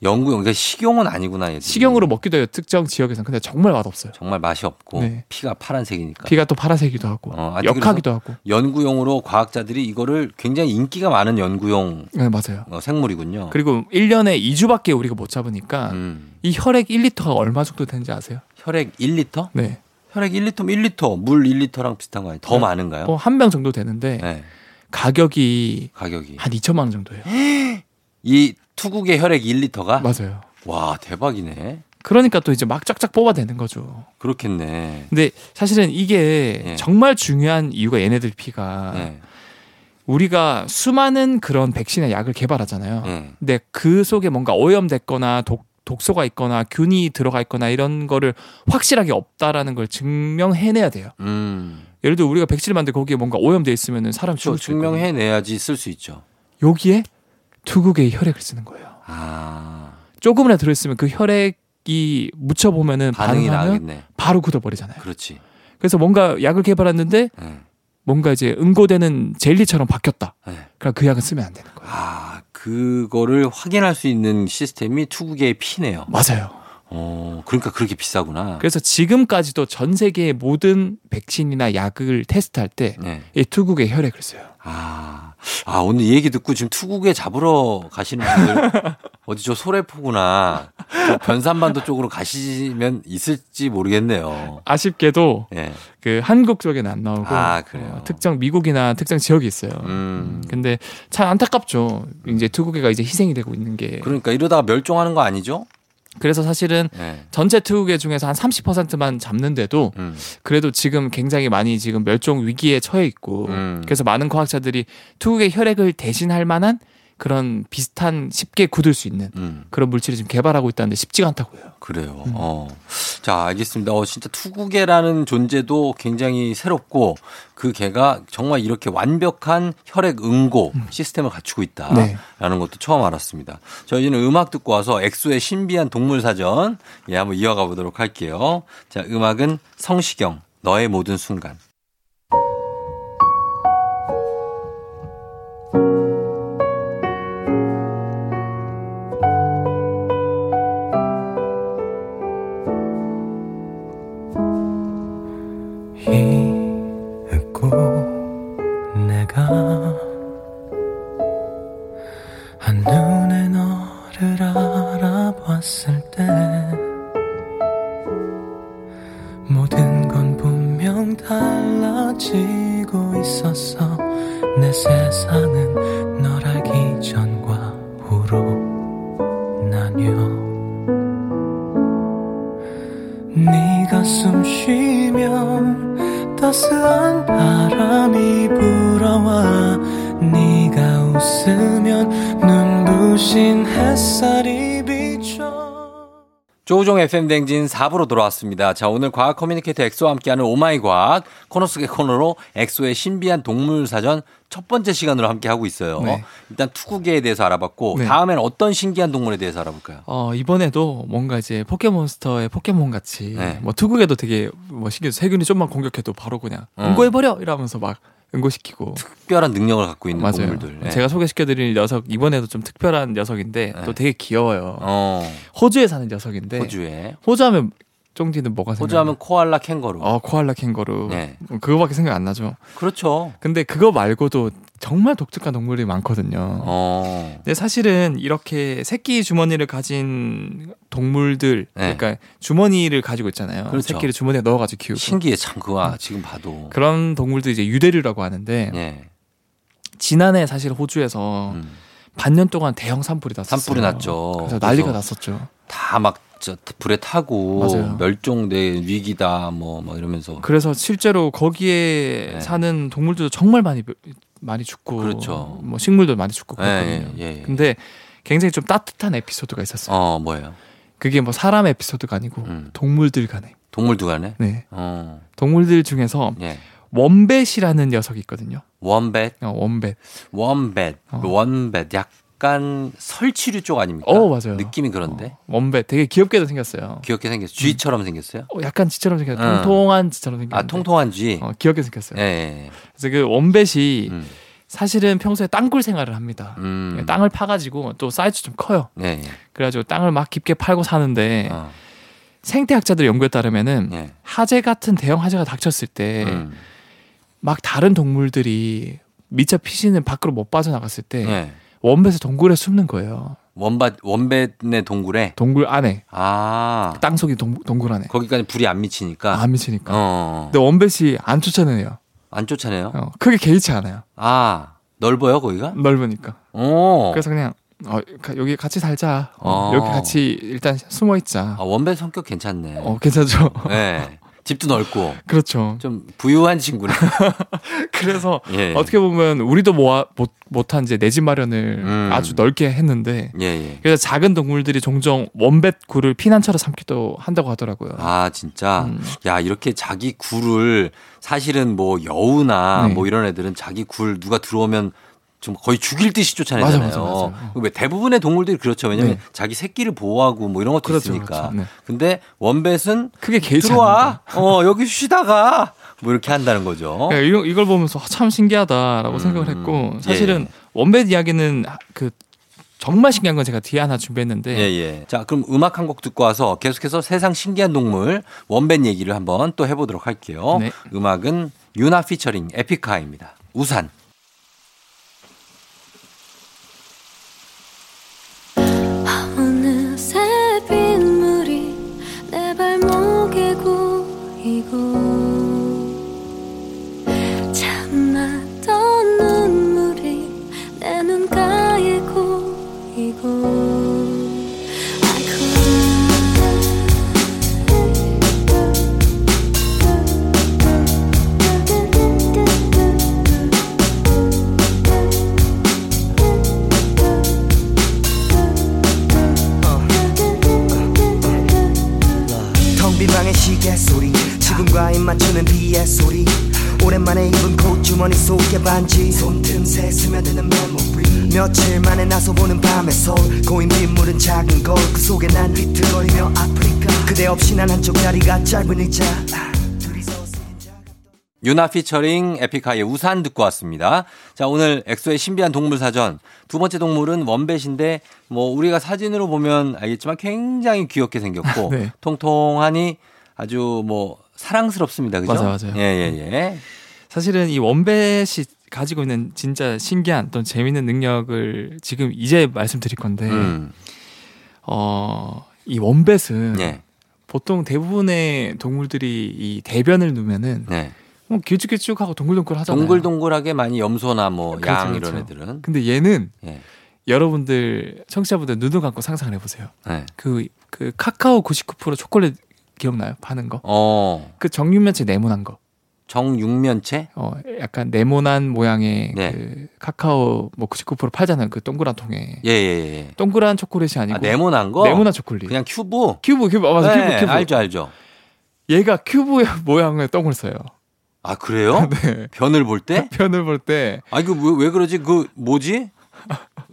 연구용, 그러니까 식용은 아니구나, 얘들. 식용으로 먹기도 해요. 특정 지역에서는. 근데 정말 맛없어요. 정말 맛이 없고 네. 피가 파란색이니까. 피가 또 파란색이기도 하고 어, 역하기도 하고. 연구용으로 과학자들이 이거를 굉장히 인기가 많은 연구용 네, 맞아요. 어, 생물이군요. 그리고 1년에 2주밖에 우리가 못 잡으니까 음. 이 혈액 1리터가 얼마 정도 되는지 아세요? 혈액 1리터? 네. 혈액 1리터면 1리터, 물 1리터랑 비슷한 거 아니에요? 더 네. 많은가요? 뭐 한 병 정도 되는데 네. 가격이 가격이. 한 2천만 원 정도예요. 이 투국의 혈액 1리터가? 맞아요. 와, 대박이네. 그러니까 또 이제 막 쫙쫙 뽑아내는 거죠. 그렇겠네. 근데 사실은 이게 예. 정말 중요한 이유가 얘네들 피가 네. 우리가 수많은 그런 백신의 약을 개발하잖아요. 네. 근데 그 속에 뭔가 오염됐거나 독, 독소가 있거나 균이 들어가 있거나 이런 거를 확실하게 없다라는 걸 증명해내야 돼요. 음. 예를 들어 우리가 백신을 만들 때 거기에 뭔가 오염돼 있으면 사람 저 죽을 수. 증명해내야지 쓸 수 있죠. 여기에 투국의 혈액을 쓰는 거예요. 아. 조금이나 들어있으면 그 혈액이 묻혀보면은 반응이 나겠네. 바로 굳어버리잖아요. 그렇지. 그래서 뭔가 약을 개발했는데 네. 뭔가 이제 응고되는 젤리처럼 바뀌었다. 네. 그럼 그 약은 쓰면 안 되는 거예요. 아, 그거를 확인할 수 있는 시스템이 투국의 피네요. 맞아요. 어, 그러니까 그렇게 비싸구나. 그래서 지금까지도 전 세계의 모든 백신이나 약을 테스트할 때이 네. 투국의 혈액을 써요. 아, 아, 오늘 이 얘기 듣고 지금 투국에 잡으러 가시는 분들 <laughs> 어디 저 소래포구나 저 변산반도 쪽으로 가시면 있을지 모르겠네요. 아쉽게도 예. 그 한국 쪽에는 안 나오고 아, 그래요? 어, 특정 미국이나 특정 지역이 있어요. 음. 근데 참 안타깝죠. 이제 투국이가 이제 희생이 되고 있는 게 그러니까 이러다가 멸종하는 거 아니죠? 그래서 사실은 예. 전체 투국의 중에서 한 30%만 잡는데도 음. 그래도 지금 굉장히 많이 지금 멸종 위기에 처해 있고 음. 그래서 많은 과학자들이 투국의 혈액을 대신할 만한 그런 비슷한 쉽게 굳을 수 있는 음. 그런 물질을 지금 개발하고 있다는데 쉽지가 않다고요. 그래요. 음. 어. 자, 알겠습니다. 어, 진짜 투구개라는 존재도 굉장히 새롭고 그 개가 정말 이렇게 완벽한 혈액 응고 시스템을 갖추고 있다라는 네. 것도 처음 알았습니다. 저희는 음악 듣고 와서 엑소의 신비한 동물 사전 예, 한번 이어가 보도록 할게요. 자, 음악은 성시경 너의 모든 순간. FM 대행진 4부로 돌아왔습니다. 자, 오늘 과학 커뮤니케이터 엑소와 함께하는 Oh My 과학 코너 속의 코너로 엑소의 신비한 동물 사전 첫 번째 시간으로 함께 하고 있어요. 네. 일단 투구게에 대해서 알아봤고 네. 다음엔 어떤 신기한 동물에 대해서 알아볼까요? 어, 이번에도 뭔가 이제 포켓몬스터의 포켓몬 같이 네. 뭐 투구게도 되게 뭐 신기해서 세균이 좀만 공격해도 바로 그냥 음. 응고해버려! 이러면서 막 응고시키고. 특별한 능력을 갖고 있는 맞아요. 동물들. 네. 제가 소개시켜드릴 녀석 이번에도 좀 특별한 녀석인데 네. 또 되게 귀여워요. 어, 호주에 사는 녀석인데 호주에. 호주 하면 쫑디는 뭐가 생각나요? 호주 하면 코알라 캥거루. 어 코알라 캥거루 네. 그거밖에 생각 안 나죠. 그렇죠. 근데 그거 말고도 정말 독특한 동물이 많거든요. 어. 근데 사실은 이렇게 새끼 주머니를 가진 동물들, 네. 그러니까 주머니를 가지고 있잖아요. 그렇죠. 새끼를 주머니에 넣어가지고 키우고 신기해 참 그거 지금 봐도. 그런 동물들 이제 유대류라고 하는데 예. 지난해 사실 호주에서 음. 반년 동안 대형 산불이 났었어요. 산불이 났죠. 그래서 난리가 그래서 났었죠. 다막 저 불에 타고 맞아요. 멸종된 위기다 뭐 뭐 이러면서 그래서 실제로 거기에 네. 사는 동물들도 정말 많이 많이 죽고 그렇죠. 뭐 식물도 많이 죽고 예, 그랬거든요. 예, 예. 근데 굉장히 좀 따뜻한 에피소드가 있었어요. 어 뭐예요? 그게 뭐 사람 에피소드가 아니고 음. 동물들 간에. 동물도 가네. 네. 어. 동물들 중에서 예. 원뱃이라는 녀석이 있거든요. 원뱃, 어, 원뱃. 원뱃, 어. 원뱃. 약 간 설치류 쪽 아닙니까? 어, 맞아요. 느낌이 그런데. 어, 원뱃. 되게 귀엽게도 생겼어요. 귀엽게 생겼어. 쥐처럼 생겼어요? 어, 약간 쥐처럼 생겼어요. 응. 통통한 쥐처럼 생겼어요. 아, 통통한 쥐. 어, 귀엽게 생겼어요. 예, 예. 그래서 그 원뱃이 음. 사실은 평소에 땅굴 생활을 합니다. 음. 땅을 파가지고 또 사이즈 좀 커요. 예, 예. 그래가지고 땅을 막 깊게 팔고 사는데 어. 생태학자들 연구에 따르면은 예. 하재 같은 대형 하재가 닥쳤을 때막 음. 다른 동물들이 미처 피신을 밖으로 못 빠져나갔을 때 예. 원뱃을 동굴에 숨는 거예요. 원밭 원뱃의 동굴에 동굴 안에 아 땅속이 동, 동굴 안에 거기까지 불이 안 미치니까 안 미치니까. 어. 근데 원뱃이 안 쫓아내요. 안 쫓아내요? 어, 크게 개의치 않아요. 아 넓어요 거기가? 넓으니까. 오. 그래서 그냥 어, 가- 여기 같이 살자. 어, 어. 여기 같이 일단 숨어 있자. 아, 원뱃 성격 괜찮네. 어, 괜찮죠? 네. <laughs> 집도 넓고 그렇죠. 좀 부유한 친구네. <laughs> 그래서 예. 어떻게 보면 우리도 모아, 못, 못한 이제 내 집 마련을 음. 아주 넓게 했는데 예, 예. 그래서 작은 동물들이 종종 원뱃 굴을 피난처로 삼기도 한다고 하더라고요. 아, 진짜. 음. 야, 이렇게 자기 굴을 사실은 뭐 여우나 네. 뭐 이런 애들은 자기 굴 누가 들어오면 좀 거의 죽일 듯이 쫓아내잖아요. 맞아, 맞아, 맞아. 왜 대부분의 동물들이 그렇죠. 왜냐면 네. 자기 새끼를 보호하고 뭐 이런 것도 그렇죠, 있으니까. 그렇죠. 네. 근데 원뱃은 크게 개의치 들어와. 어, 여기 쉬다가 뭐 이렇게 한다는 거죠. 네, 이걸 보면서 아, 참 신기하다라고 음, 생각을 했고 예. 사실은 원뱃 이야기는 그 정말 신기한 건 제가 뒤에 하나 준비했는데 예, 예. 자, 그럼 음악 한 곡 듣고 와서 계속해서 세상 신기한 동물 원뱃 얘기를 한번 또 해보도록 할게요. 네. 음악은 유나 피처링 에피카입니다. 우산. 입 맞추는 빗소리. 오랜만에 입은 코트 주머니 속에 반지. 손틈새 스며드는 메모리. 며칠 만에 나서 보는 밤의 서울. 고인 빗물은 작은 거울. 그 속에 난 비틀거리며 아프니까. 그대 없이 난 한쪽 다리가 짧은 의자. 아, 둘이서 쓰인 작은 윤하 피처링 에픽하이의 우산 듣고 왔습니다. 자, 오늘 엑소의 신비한 동물 사전. 두 번째 동물은 웜뱃인데, 뭐, 우리가 사진으로 보면 알겠지만 굉장히 귀엽게 생겼고, <laughs> 네. 통통하니 아주 뭐, 사랑스럽습니다. 그죠? 맞아요, 맞아요. 예, 예, 예. 사실은 이 원뱃이 가지고 있는 진짜 신기한 또 재밌는 능력을 지금 이제 말씀드릴 건데 음, 어, 이 원뱃은 예, 보통 대부분의 동물들이 이 대변을 누면은 네. 뭐 길쭉길쭉하고 동글동글 하잖아요. 동글동글하게 많이 염소나 뭐, 그렇죠, 양 그렇죠. 이런 애들은. 근데 얘는 예, 여러분들 청취자분들 눈을 감고 상상을 해보세요. 네. 그, 그 카카오 99% 초콜릿 기억나요? 파는 거? 어, 그 정육면체 네모난 거. 정육면체? 어, 약간 네모난 모양의 네. 그 카카오 뭐 99% 팔잖아요. 그 동그란 통에. 예, 예, 예. 동그란 초콜릿이 아니고 아, 네모난 거? 네모난 초콜릿. 그냥 큐브? 큐브 큐브 아, 맞아 네, 큐브 큐브. 알죠, 알죠. 얘가 큐브의 <laughs> 모양의 똥을 써요. 아, 그래요? <laughs> 네. 변을 볼 때? <laughs> 변을 볼 때 아니, 그, 왜, 왜 그러지? 그, 뭐지?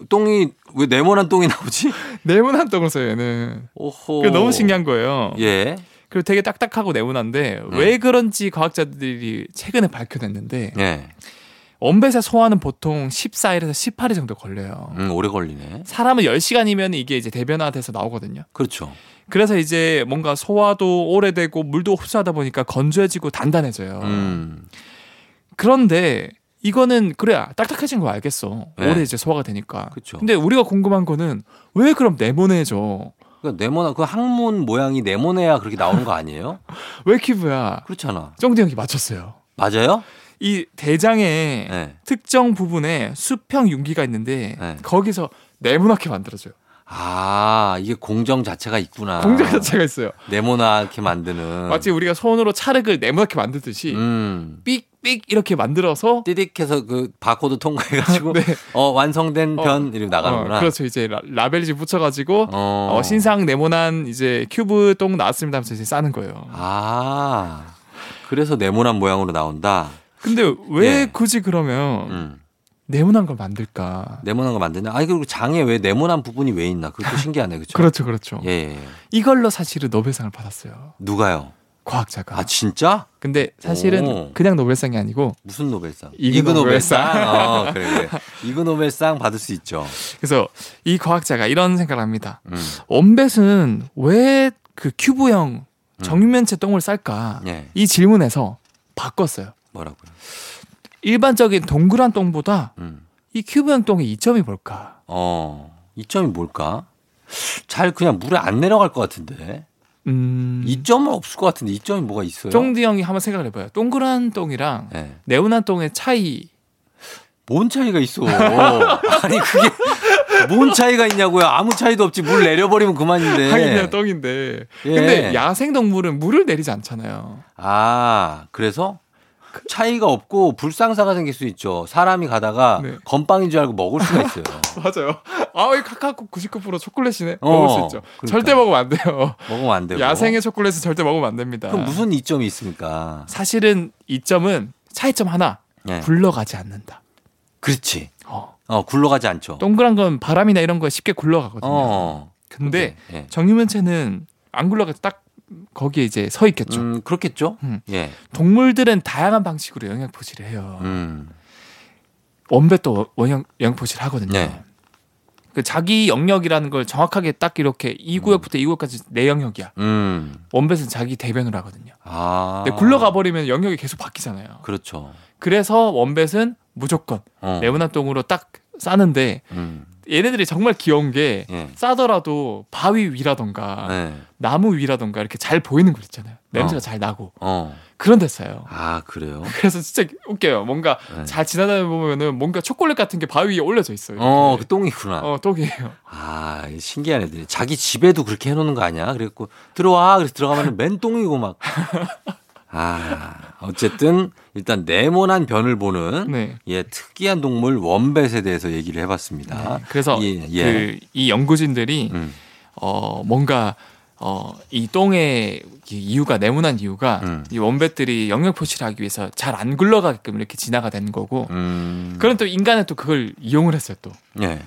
똥이, 왜 네모난 똥이 나오지? 네모난 똥을 써요. 얘는. 오호. 그 너무 신기한 거예요. 예. 그리고 되게 딱딱하고 네모난데 네. 왜 그런지 과학자들이 최근에 밝혀냈는데 예. 원뱃의 소화는 보통 14일에서 18일 정도 걸려요. 음, 오래 걸리네. 사람은 10시간이면 이게 이제 대변화돼서 나오거든요. 그렇죠. 그래서 이제 뭔가 소화도 오래되고 물도 흡수하다 보니까 건조해지고 단단해져요. 음. 그런데 이거는 그래 딱딱해진 거 알겠어. 네. 오래 이제 소화가 되니까. 그쵸. 근데 우리가 궁금한 거는 왜 그럼 네모네져? 그 네모난, 그 항문 모양이 네모네야 그렇게 나오는 거 아니에요? <laughs> 왜 큐브야? 그렇잖아. 쫑디 형이 맞췄어요. 맞아요? 이 대장에 네. 특정 부분에 수평 융기가 있는데 네. 거기서 네모나게 만들어줘요. 아, 이게 공정 자체가 있구나. 공정 자체가 있어요. 네모나게 만드는. 마치 우리가 손으로 찰흙을 네모나게 만들듯이 음. 삑 삑 이렇게 만들어서 띠딕해서 그 바코드 통과해가지고 <laughs> 네. 어 완성된 어, 변 이렇게 나가는구나. 어, 그렇죠. 이제 라, 라벨지 붙여가지고 어. 어, 신상 네모난 이제 큐브 똥 나왔습니다 하면서 이제 싸는 거예요. 아, 그래서 네모난 모양으로 나온다. 근데 왜 예. 굳이 그러면 음. 네모난 걸 만들까? 네모난 거 만드냐? 아니 그리고 장에 왜 네모난 부분이 왜 있나? 그것도 <laughs> 신기하네, 그렇죠? 그렇죠, 그렇죠. 예, 예. 이걸로 사실은 노벨상을 받았어요. 누가요? 과학자가. 아 진짜? 근데 사실은 오. 그냥 노벨상이 아니고 무슨 노벨상? 이그 노벨상. 어, 그래, 그래. 이그 노벨상 받을 수 있죠. 그래서 이 과학자가 이런 생각을 합니다. 음. 원뱃은 왜 그 큐브형 정육면체 똥을 쌀까? 예. 이 질문에서 바꿨어요. 뭐라고요? 일반적인 동그란 똥보다 음. 이 큐브형 똥의 이점이 뭘까? 어, 이점이 뭘까? 잘 그냥 물에 안 내려갈 것 같은데. 음. 이점은 없을 것 같은데 이점이 뭐가 있어요? 쫑디 형이 한번 생각을 해봐요. 동그란 똥이랑 예. 네모난 똥의 차이. 뭔 차이가 있어? <laughs> 아니 그게 뭔 차이가 있냐고요? 아무 차이도 없지. 물 내려버리면 그만인데. 하긴 그냥 똥인데. 예. 근데 야생 동물은 물을 내리지 않잖아요. 아 그래서 차이가 없고 불상사가 생길 수 있죠. 사람이 가다가 네. 건빵인 줄 알고 먹을 수가 있어요. <laughs> 맞아요. 아, 이 카카오 99% 초콜릿이네. 어, 먹을 수 있죠. 그러니까. 절대 먹으면 안 돼요. 먹으면 안 되고. 야생의 초콜릿은 절대 먹으면 안 됩니다. 그럼 무슨 이점이 있습니까? 사실은 이점은 차이점 하나. 예. 굴러가지 않는다. 그렇지. 어. 어 굴러가지 않죠. 동그란 건 바람이나 이런 거에 쉽게 굴러가거든요. 어. 근데 예. 정유면체는 안 굴러가서 딱 거기에 이제 서 있겠죠. 음 그렇겠죠. 음. 예. 동물들은 다양한 방식으로 영양 포식을 해요. 음. 원뱃도 원형 영양 포식을 하거든요. 네. 그 자기 영역이라는 걸 정확하게 딱 이렇게 이 구역부터 이 구역까지 내 영역이야. 음. 원뱃은 자기 대변을 하거든요. 아. 근데 굴러가 버리면 영역이 계속 바뀌잖아요. 그렇죠. 그래서 원뱃은 무조건 어. 네모난 똥으로 딱 싸는데 음. 얘네들이 정말 귀여운 게 예. 싸더라도 바위 위라던가 네. 나무 위라던가 이렇게 잘 보이는 곳 있잖아요. 냄새가 어. 잘 나고 어. 그런 데 싸요. 아 그래요. <laughs> 그래서 진짜 웃겨요. 뭔가 네. 잘 지나다니다 보면은 뭔가 초콜릿 같은 게 바위 위에 올려져 있어요. 어, 그 똥이구나. 어, 똥이에요. <laughs> 아, 신기한 애들이. 자기 집에도 그렇게 해놓는 거 아니야? 그래갖고, 들어와. 그래서 들어가면 맨 똥이고 막. <laughs> 아, 어쨌든, 일단 네모난 변을 보는, 네. 예, 특이한 동물 원뱃에 대해서 얘기를 해봤습니다. 네. 그래서 예, 예. 그 이 연구진들이 음, 어 뭔가 어이 똥의 이 이유가 네모난 이유가 음. 이 원뱃들이 영역 표시를 하기 위해서 잘 안 굴러가게끔 이렇게 진화가 되는 거고 음. 그럼 또 인간은 또 그걸 이용을 했어요 또. 예.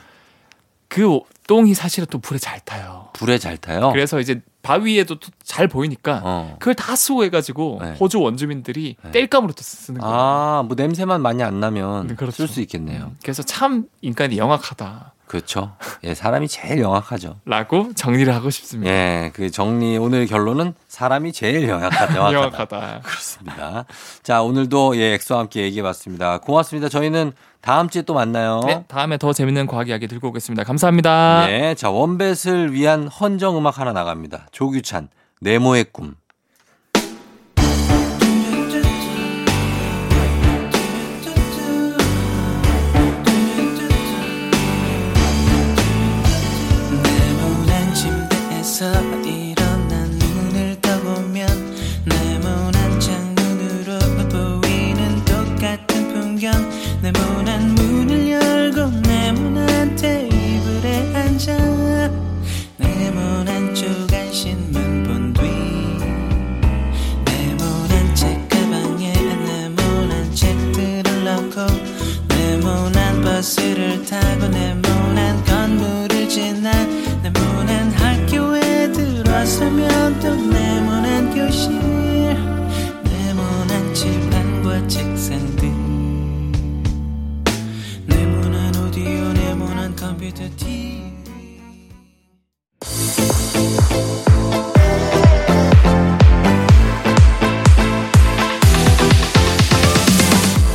그 똥이 사실은 또 불에 잘 타요. 불에 잘 타요? 그래서 이제 바위에도 또잘 보이니까 어. 그걸 다 수호해가지고 네. 호주 원주민들이 네. 땔감으로 또 쓰는 거예요. 아, 뭐 냄새만 많이 안 나면 네, 그렇죠. 쓸수 있겠네요. 그래서 참 인간이 영악하다라고 그렇죠. 예, 사람이 제일 영악하죠. 정리를 하고 싶습니다. 예, 그 정리, 오늘 결론은 사람이 제일 영악하다. <laughs> 영악하다. 영악하다. 그렇습니다. 자, 오늘도 예, 엑소와 함께 얘기해 봤습니다. 고맙습니다. 저희는 다음 주에 또 만나요. 네, 다음에 더 재밌는 과학 이야기 들고 오겠습니다. 감사합니다. 네, 자, 원뱃을 위한 헌정 음악 하나 나갑니다. 조규찬, 네모의 꿈.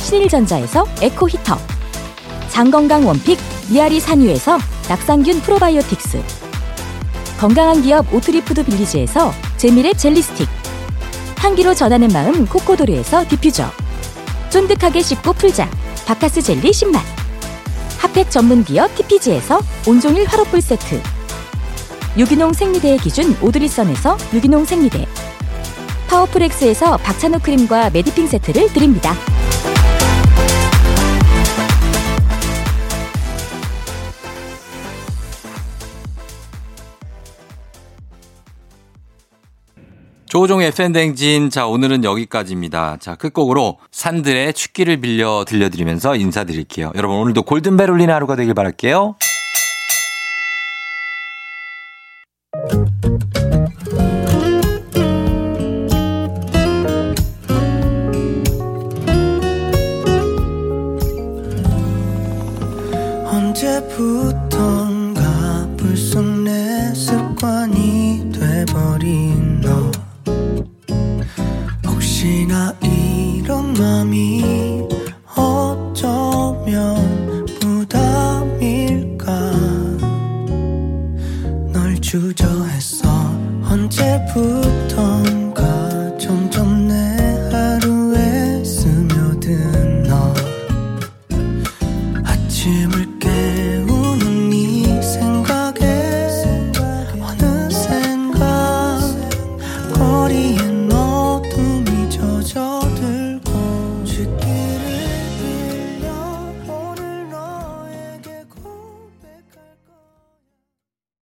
신일전자에서 에코 히터 장건강 one pick 미아리 산유에서 낙산균 프로바이오틱스 건강한 기업 오트리푸드 빌리지에서 재미랩 젤리 스틱 향기로 전하는 마음 코코도르에서 디퓨저 쫀득하게 씹고 풀자 박카스 젤리 10만 핫팩 전문 기업 TPG에서 온종일 화롯불 세트 유기농 생리대의 기준 오드리선에서 유기농 생리대 파워풀엑스에서 박찬호 크림과 메디핑 세트를 드립니다. 조종의 FN댕진. 자, 오늘은 여기까지입니다. 자, 끝곡으로 산들의 축기를 빌려 들려드리면서 인사드릴게요. 여러분, 오늘도 골든벨 울리는 하루가 되길 바랄게요.